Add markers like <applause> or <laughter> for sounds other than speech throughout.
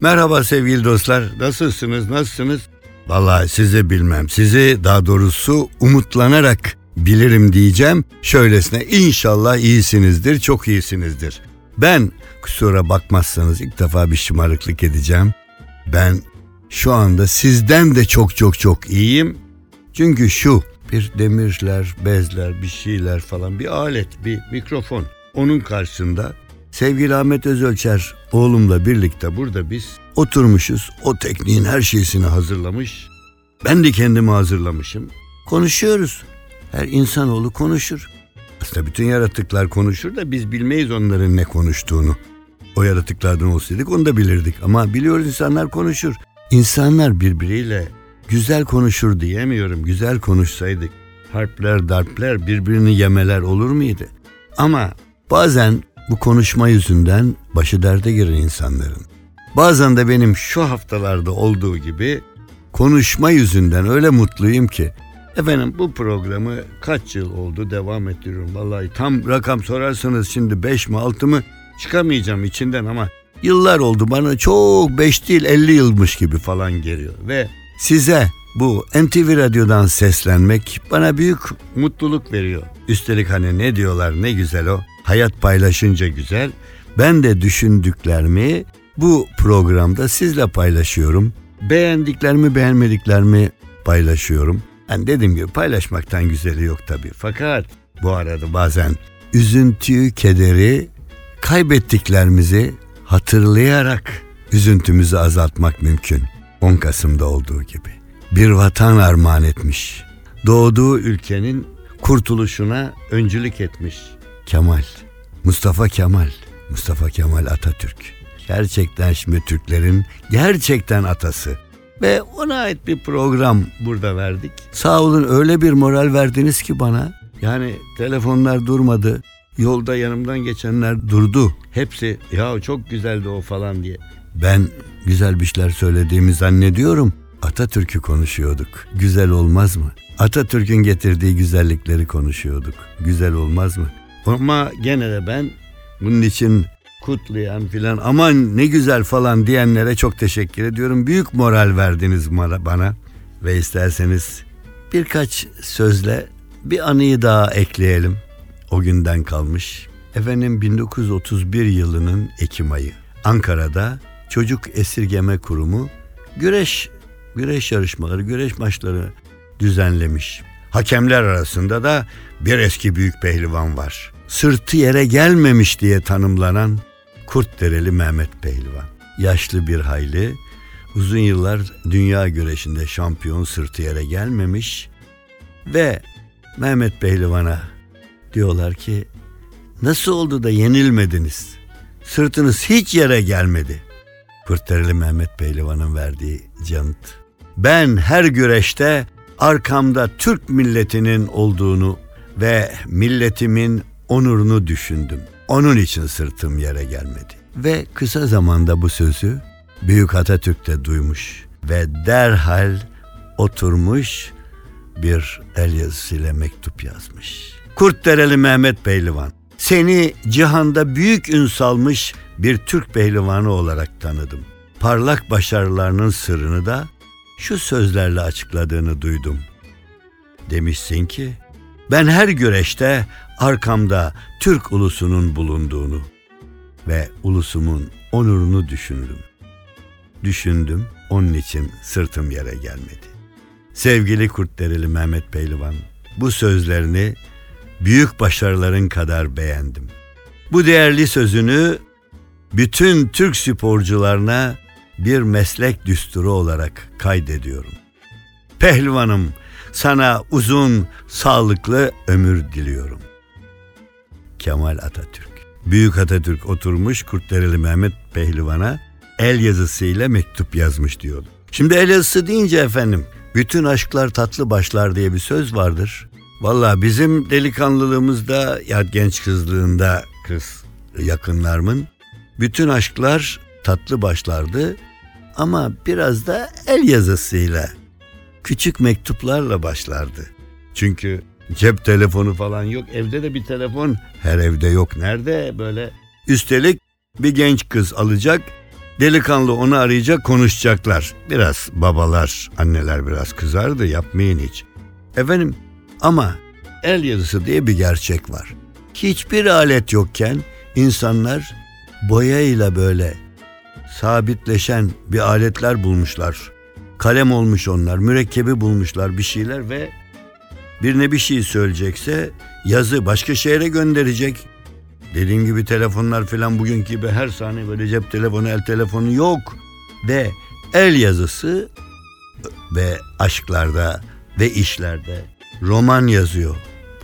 Merhaba sevgili dostlar. Nasılsınız? Nasılsınız? Vallahi sizi bilmem. Sizi daha doğrusu umutlanarak bilirim diyeceğim. Şöylesine inşallah iyisinizdir, çok iyisinizdir. Ben kusura bakmazsanız ilk defa bir şımarıklık edeceğim. Ben şu anda sizden de çok çok çok iyiyim. Çünkü şu bir demirler, bezler, bir şeyler falan bir alet, bir mikrofon. Onun karşısında sevgili Ahmet Özölçer oğlumla birlikte burada biz oturmuşuz. O tekniğin her şeysini hazırlamış. Ben de kendimi hazırlamışım. Konuşuyoruz. Her insanoğlu konuşur. Aslında bütün yaratıklar konuşur da biz bilmeyiz onların ne konuştuğunu. O yaratıklardan olsaydık onu da bilirdik. Ama biliyoruz insanlar konuşur. İnsanlar birbiriyle güzel konuşur diyemiyorum. Güzel konuşsaydık harpler, darpler, birbirini yemeler olur muydu? Ama bazen bu konuşma yüzünden başı derde giren insanların. Bazen de benim şu haftalarda olduğu gibi konuşma yüzünden öyle mutluyum ki Efendim bu programı kaç yıl oldu devam ettiriyorum. Vallahi tam rakam sorarsanız şimdi 5 mi 6 mı çıkamayacağım içinden ama yıllar oldu bana çok 5 değil 50 yılmış gibi falan geliyor. Ve size bu NTV Radyo'dan seslenmek bana büyük mutluluk veriyor. Üstelik hani ne diyorlar ne güzel o. Hayat paylaşınca güzel. Ben de düşündüklerimi bu programda sizle paylaşıyorum. Beğendiklerimi beğenmediklerimi paylaşıyorum. Yani dediğim gibi paylaşmaktan güzeli yok tabii. Fakat bu arada bazen üzüntüyü, kederi, kaybettiklerimizi hatırlayarak üzüntümüzü azaltmak mümkün. 10 Kasım'da olduğu gibi. Bir vatan armağan etmiş. Doğduğu ülkenin kurtuluşuna öncülük etmiş. Kemal, Mustafa Kemal, Mustafa Kemal Atatürk. Gerçekten şimdi Türklerin gerçekten atası. Ve ona ait bir program burada verdik. Sağ olun öyle bir moral verdiniz ki bana. Yani telefonlar durmadı. Yolda yanımdan geçenler durdu. Hepsi ya çok güzeldi o falan diye. Ben güzel bir şeyler söylediğimi zannediyorum. Atatürk'ü konuşuyorduk. Güzel olmaz mı? Atatürk'ün getirdiği güzellikleri konuşuyorduk. Güzel olmaz mı? Ama gene de ben bunun için kutlayan filan aman ne güzel falan diyenlere çok teşekkür ediyorum. Büyük moral verdiniz bana ve isterseniz birkaç sözle bir anıyı daha ekleyelim. O günden kalmış. Efendim 1931 yılının Ekim ayı. Ankara'da Çocuk Esirgeme Kurumu güreş güreş yarışmaları, güreş maçları düzenlemiş. Hakemler arasında da bir eski büyük pehlivan var. Sırtı yere gelmemiş diye tanımlanan Kurtdereli Mehmet Pehlivan. Yaşlı bir hayli, uzun yıllar dünya güreşinde şampiyon sırtı yere gelmemiş ve Mehmet Pehlivan'a diyorlar ki nasıl oldu da yenilmediniz? Sırtınız hiç yere gelmedi. Kurtdereli Mehmet Pehlivan'ın verdiği canıt. Ben her güreşte arkamda Türk milletinin olduğunu ve milletimin onurunu düşündüm. Onun için sırtım yere gelmedi. Ve kısa zamanda bu sözü Büyük Atatürk de duymuş ve derhal oturmuş bir el yazısıyla mektup yazmış. Kurtdereli Mehmet Pehlivan, seni cihanda büyük ün salmış bir Türk pehlivanı olarak tanıdım. Parlak başarılarının sırrını da şu sözlerle açıkladığını duydum. Demişsin ki, ben her güreşte arkamda Türk ulusunun bulunduğunu ve ulusumun onurunu düşündüm. Düşündüm, onun için sırtım yere gelmedi. Sevgili Kurtdereli Mehmet Pehlivan, bu sözlerini büyük başarıların kadar beğendim. Bu değerli sözünü bütün Türk sporcularına bir meslek düsturu olarak kaydediyorum. Pehlivanım, sana uzun, sağlıklı ömür diliyorum. Kemal Atatürk. Büyük Atatürk oturmuş Kurtdereli Mehmet Pehlivan'a el yazısıyla mektup yazmış diyordu. Şimdi el yazısı deyince efendim bütün aşklar tatlı başlar diye bir söz vardır. Valla bizim delikanlılığımızda ya genç kızlığında kız yakınlarımın bütün aşklar tatlı başlardı ama biraz da el yazısıyla küçük mektuplarla başlardı. Çünkü cep telefonu falan yok. Evde de bir telefon her evde yok. Nerede böyle? Üstelik bir genç kız alacak Delikanlı onu arayacak konuşacaklar. Biraz babalar, anneler biraz kızardı yapmayın hiç. Efendim ama el yazısı diye bir gerçek var. Hiçbir alet yokken insanlar boyayla böyle sabitleşen bir aletler bulmuşlar. Kalem olmuş onlar, mürekkebi bulmuşlar bir şeyler ve birine bir şey söyleyecekse yazı başka şehre gönderecek. Dediğim gibi telefonlar falan bugünkü gibi her saniye böyle cep telefonu, el telefonu yok. Ve el yazısı ve aşklarda ve işlerde roman yazıyor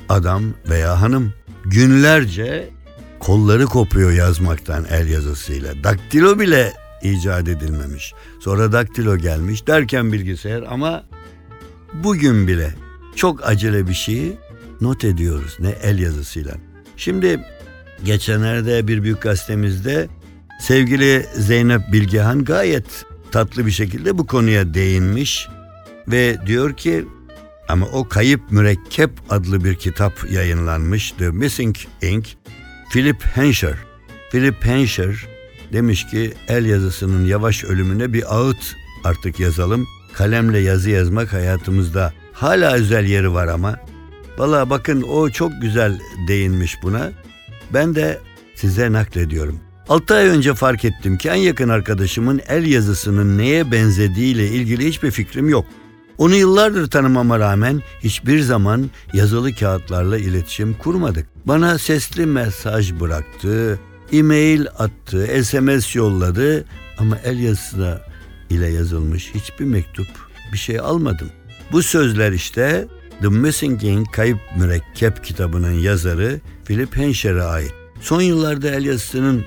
adam veya hanım. Günlerce kolları kopuyor yazmaktan el yazısıyla. Daktilo bile icat edilmemiş. Sonra daktilo gelmiş derken bilgisayar ama bugün bile çok acele bir şeyi not ediyoruz ne el yazısıyla. Şimdi geçenlerde bir büyük gazetemizde sevgili Zeynep Bilgehan gayet tatlı bir şekilde bu konuya değinmiş ve diyor ki ama o Kayıp Mürekkep adlı bir kitap yayınlanmış The Missing Ink Philip Hensher. Philip Hensher demiş ki el yazısının yavaş ölümüne bir ağıt artık yazalım. Kalemle yazı yazmak hayatımızda hala özel yeri var ama. Valla bakın o çok güzel değinmiş buna. Ben de size naklediyorum. 6 ay önce fark ettim ki en yakın arkadaşımın el yazısının neye benzediğiyle ilgili hiçbir fikrim yok. Onu yıllardır tanımama rağmen hiçbir zaman yazılı kağıtlarla iletişim kurmadık. Bana sesli mesaj bıraktı, e-mail attı, SMS yolladı ama el yazısı ile yazılmış hiçbir mektup, bir şey almadım. Bu sözler işte The Missing Ink Kayıp Mürekkep kitabının yazarı Philip Hensher'e ait. Son yıllarda el yazısının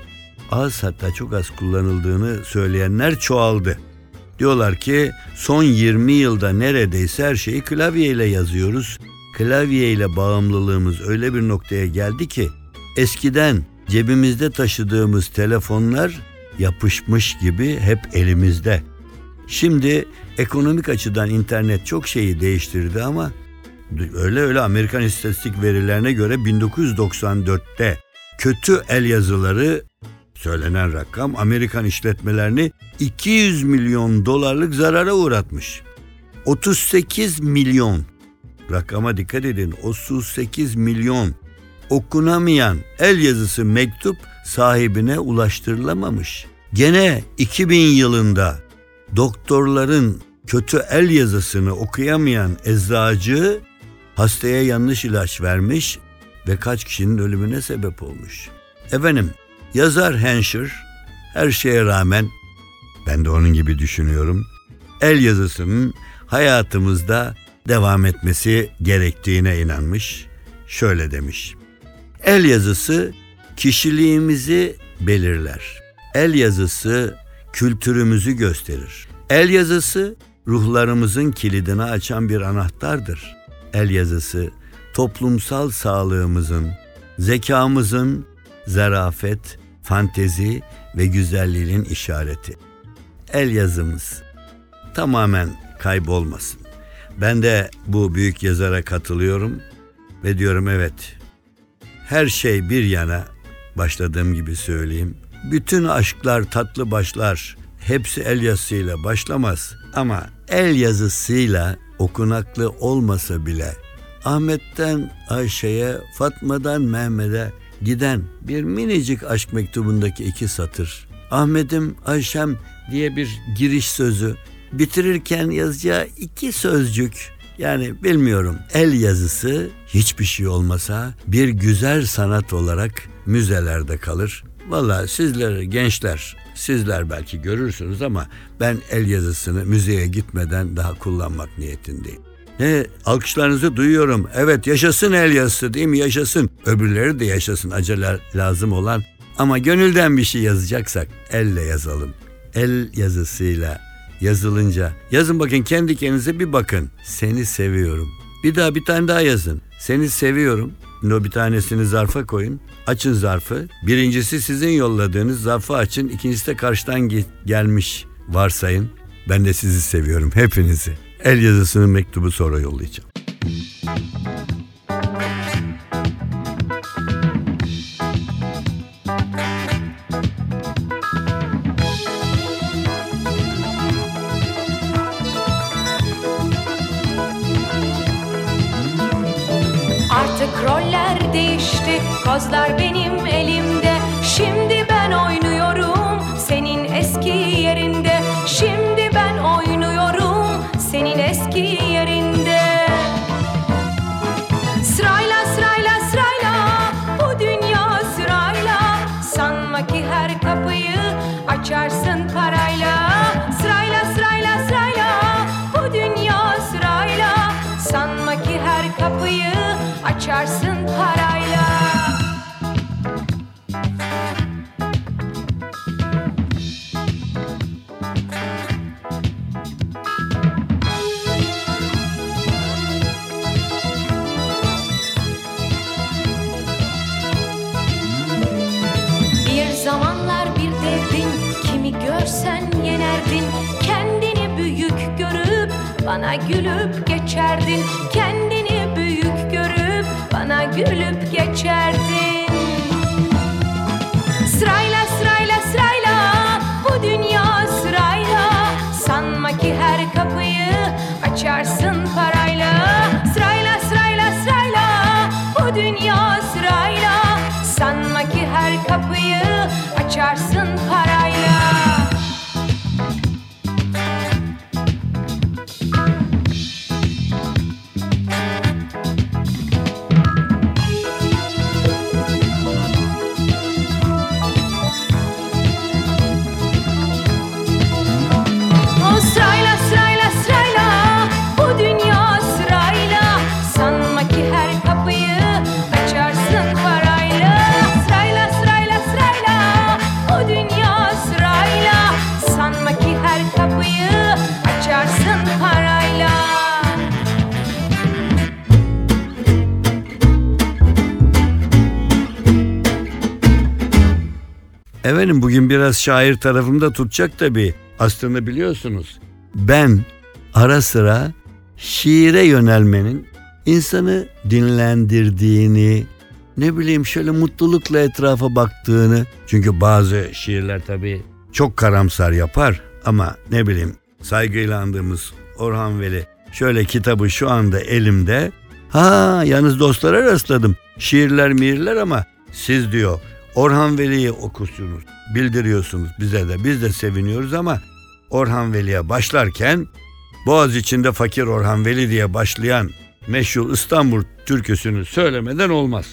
az hatta çok az kullanıldığını söyleyenler çoğaldı. Diyorlar ki son 20 yılda neredeyse her şeyi klavyeyle yazıyoruz. Klavyeyle bağımlılığımız öyle bir noktaya geldi ki eskiden cebimizde taşıdığımız telefonlar yapışmış gibi hep elimizde. Şimdi ekonomik açıdan internet çok şeyi değiştirdi ama öyle öyle Amerikan istatistik verilerine göre 1994'te kötü el yazıları söylenen rakam Amerikan işletmelerini 200 milyon dolarlık zarara uğratmış. 38 milyon rakama dikkat edin 38 milyon okunamayan el yazısı mektup sahibine ulaştırılamamış. Gene 2000 yılında doktorların kötü el yazısını okuyamayan eczacı hastaya yanlış ilaç vermiş ve kaç kişinin ölümüne sebep olmuş. Efendim yazar Hensher her şeye rağmen ben de onun gibi düşünüyorum. El yazısının hayatımızda devam etmesi gerektiğine inanmış. Şöyle demiş. El yazısı kişiliğimizi belirler. El yazısı kültürümüzü gösterir. El yazısı ruhlarımızın kilidini açan bir anahtardır. El yazısı toplumsal sağlığımızın, zekamızın, zarafet, fantezi ve güzelliğin işareti. El yazımız tamamen kaybolmasın. Ben de bu büyük yazara katılıyorum ve diyorum evet. Her şey bir yana başladığım gibi söyleyeyim. Bütün aşklar tatlı başlar. Hepsi el yazısıyla başlamaz ama el yazısıyla okunaklı olmasa bile Ahmet'ten Ayşe'ye, Fatma'dan Mehmet'e giden bir minicik aşk mektubundaki iki satır. Ahmet'im Ayşem diye bir giriş sözü. Bitirirken yazacağı iki sözcük. Yani bilmiyorum el yazısı hiçbir şey olmasa bir güzel sanat olarak müzelerde kalır. Valla sizler gençler sizler belki görürsünüz ama ben el yazısını müzeye gitmeden daha kullanmak niyetindeyim. Ne alkışlarınızı duyuyorum. Evet yaşasın el yazısı değil mi? Yaşasın. Öbürleri de yaşasın acele lazım olan. Ama gönülden bir şey yazacaksak elle yazalım. El yazısıyla yazılınca yazın bakın kendi kendinize bir bakın. Seni seviyorum. Bir daha bir tane daha yazın. Seni seviyorum. No bir tanesini zarfa koyun. Açın zarfı. Birincisi sizin yolladığınız zarfı açın. İkincisi de karşıdan gelmiş varsayın. Ben de sizi seviyorum hepinizi. El yazısının mektubu sonra yollayacağım. Kozlar benim elimde. Şimdi ben oynuyorum Senin eski yerinde. Şimdi ben oynuyorum Senin eski yerinde. Sırayla sırayla sırayla. Bu dünya sırayla. Sanma ki her kapıyı Açarsın parayla. Sırayla sırayla sırayla. Bu dünya sırayla. Sanma ki her kapıyı Açarsın Efendim bugün biraz şair tarafımda tutacak tabii. Aslında biliyorsunuz ben ara sıra şiire yönelmenin insanı dinlendirdiğini, ne bileyim şöyle mutlulukla etrafa baktığını. Çünkü bazı şiirler tabii çok karamsar yapar ama ne bileyim saygıyla andığımız Orhan Veli şöyle kitabı şu anda elimde. Ha yalnız dostlara rastladım. Şiirler miirler ama siz diyor Orhan Veli'yi okusunuz, bildiriyorsunuz bize de. Biz de seviniyoruz ama Orhan Veli'ye başlarken Boğaz içinde fakir Orhan Veli diye başlayan meşhur İstanbul türküsünü söylemeden olmaz.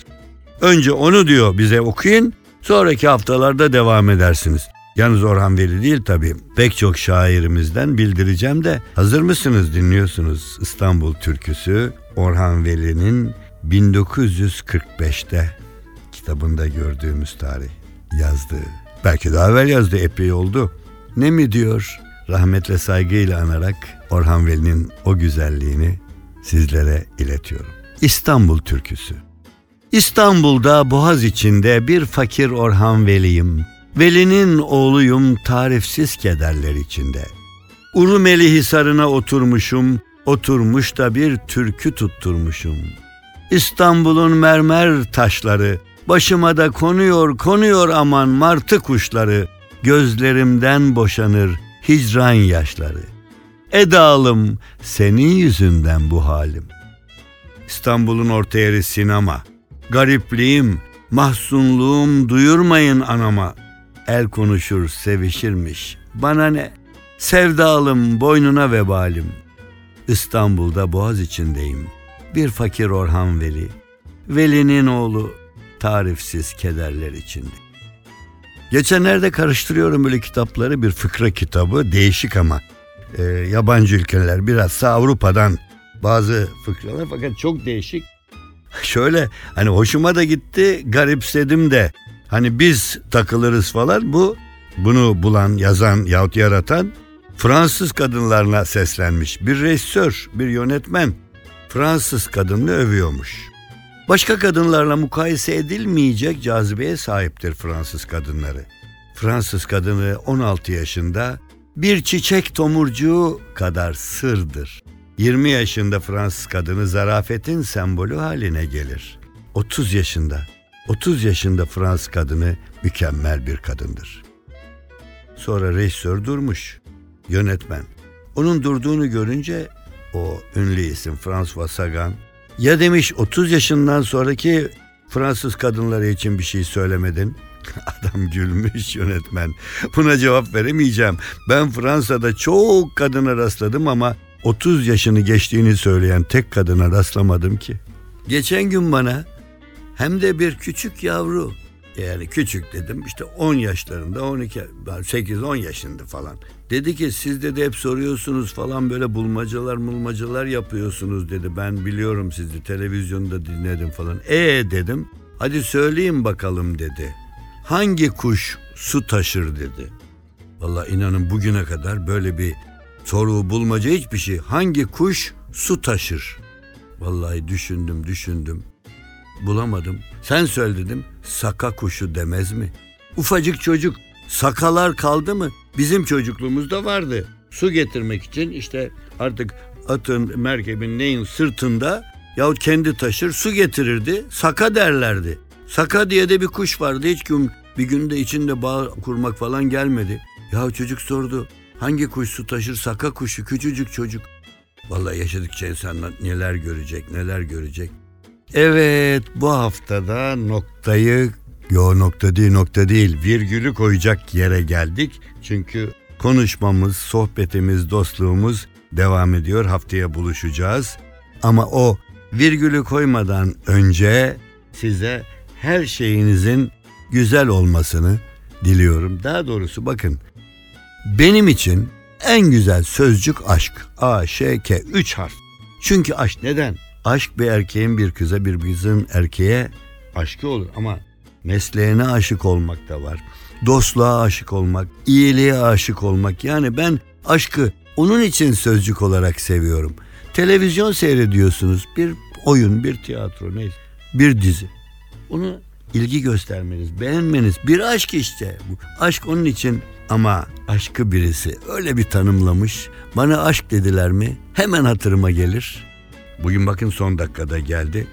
Önce onu diyor bize okuyun, sonraki haftalarda devam edersiniz. Yalnız Orhan Veli değil tabii. Pek çok şairimizden bildireceğim de hazır mısınız dinliyorsunuz İstanbul türküsü Orhan Veli'nin 1945'te kitabında gördüğümüz tarih yazdığı. Belki daha evvel yazdı epey oldu. Ne mi diyor? Rahmetle saygıyla anarak Orhan Veli'nin o güzelliğini sizlere iletiyorum. İstanbul türküsü. İstanbul'da boğaz içinde bir fakir Orhan Veli'yim. Veli'nin oğluyum tarifsiz kederler içinde. Urumeli Hisarı'na oturmuşum, oturmuş da bir türkü tutturmuşum. İstanbul'un mermer taşları, başıma da konuyor konuyor aman martı kuşları, gözlerimden boşanır hicran yaşları. Edalım senin yüzünden bu halim. İstanbul'un orta yeri sinema. Garipliğim, mahzunluğum duyurmayın anama. El konuşur sevişirmiş. Bana ne? Sevdalım boynuna vebalim. İstanbul'da boğaz içindeyim. Bir fakir Orhan Veli. Veli'nin oğlu tarifsiz kederler içinde. Geçenlerde karıştırıyorum böyle kitapları bir fıkra kitabı değişik ama e, yabancı ülkeler birazsa Avrupa'dan bazı fıkralar fakat çok değişik. <laughs> Şöyle hani hoşuma da gitti garipsedim de hani biz takılırız falan bu bunu bulan yazan yahut yaratan Fransız kadınlarına seslenmiş bir rejisör bir yönetmen Fransız kadını övüyormuş. Başka kadınlarla mukayese edilmeyecek cazibeye sahiptir Fransız kadınları. Fransız kadını 16 yaşında bir çiçek tomurcuğu kadar sırdır. 20 yaşında Fransız kadını zarafetin sembolü haline gelir. 30 yaşında, 30 yaşında Fransız kadını mükemmel bir kadındır. Sonra rejisör durmuş, yönetmen. Onun durduğunu görünce o ünlü isim François Sagan ya demiş 30 yaşından sonraki Fransız kadınları için bir şey söylemedin? <laughs> Adam gülmüş yönetmen. Buna cevap veremeyeceğim. Ben Fransa'da çok kadına rastladım ama 30 yaşını geçtiğini söyleyen tek kadına rastlamadım ki. Geçen gün bana hem de bir küçük yavru yani küçük dedim işte 10 yaşlarında 12 8-10 yaşında falan. Dedi ki siz de hep soruyorsunuz falan böyle bulmacalar mulmacalar yapıyorsunuz dedi. Ben biliyorum sizi televizyonda dinledim falan. E dedim hadi söyleyin bakalım dedi. Hangi kuş su taşır dedi. Vallahi inanın bugüne kadar böyle bir soru bulmaca hiçbir şey. Hangi kuş su taşır? Vallahi düşündüm düşündüm. Bulamadım. Sen söyle dedim. Saka kuşu demez mi? Ufacık çocuk sakalar kaldı mı? Bizim çocukluğumuzda vardı. Su getirmek için işte artık atın, merkebin neyin sırtında yahut kendi taşır su getirirdi. Saka derlerdi. Saka diye de bir kuş vardı. Hiç gün bir günde içinde bağ kurmak falan gelmedi. Ya çocuk sordu. Hangi kuş su taşır? Saka kuşu. Küçücük çocuk. Vallahi yaşadıkça insanlar neler görecek, neler görecek. Evet bu haftada noktayı yo nokta değil nokta değil virgülü koyacak yere geldik. Çünkü konuşmamız, sohbetimiz, dostluğumuz devam ediyor. Haftaya buluşacağız. Ama o virgülü koymadan önce size her şeyinizin güzel olmasını diliyorum. Daha doğrusu bakın benim için en güzel sözcük aşk. A, Ş, K. Üç harf. Çünkü aşk neden? Aşk bir erkeğin bir kıza bir kızın erkeğe aşkı olur ama mesleğine aşık olmak da var. Dostluğa aşık olmak, iyiliğe aşık olmak. Yani ben aşkı onun için sözcük olarak seviyorum. Televizyon seyrediyorsunuz. Bir oyun, bir tiyatro neyse. Bir dizi. Onu ilgi göstermeniz, beğenmeniz bir aşk işte. Bu aşk onun için ama aşkı birisi öyle bir tanımlamış. Bana aşk dediler mi hemen hatırıma gelir. Bugün bakın son dakikada geldi.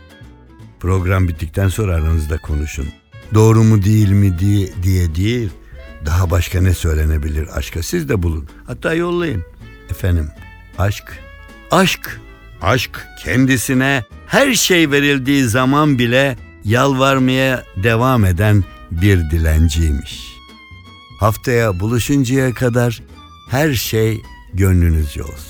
Program bittikten sonra aranızda konuşun. Doğru mu değil mi diye, diye değil. Daha başka ne söylenebilir aşka siz de bulun. Hatta yollayın. Efendim aşk, aşk, aşk kendisine her şey verildiği zaman bile yalvarmaya devam eden bir dilenciymiş. Haftaya buluşuncaya kadar her şey gönlünüzce olsun.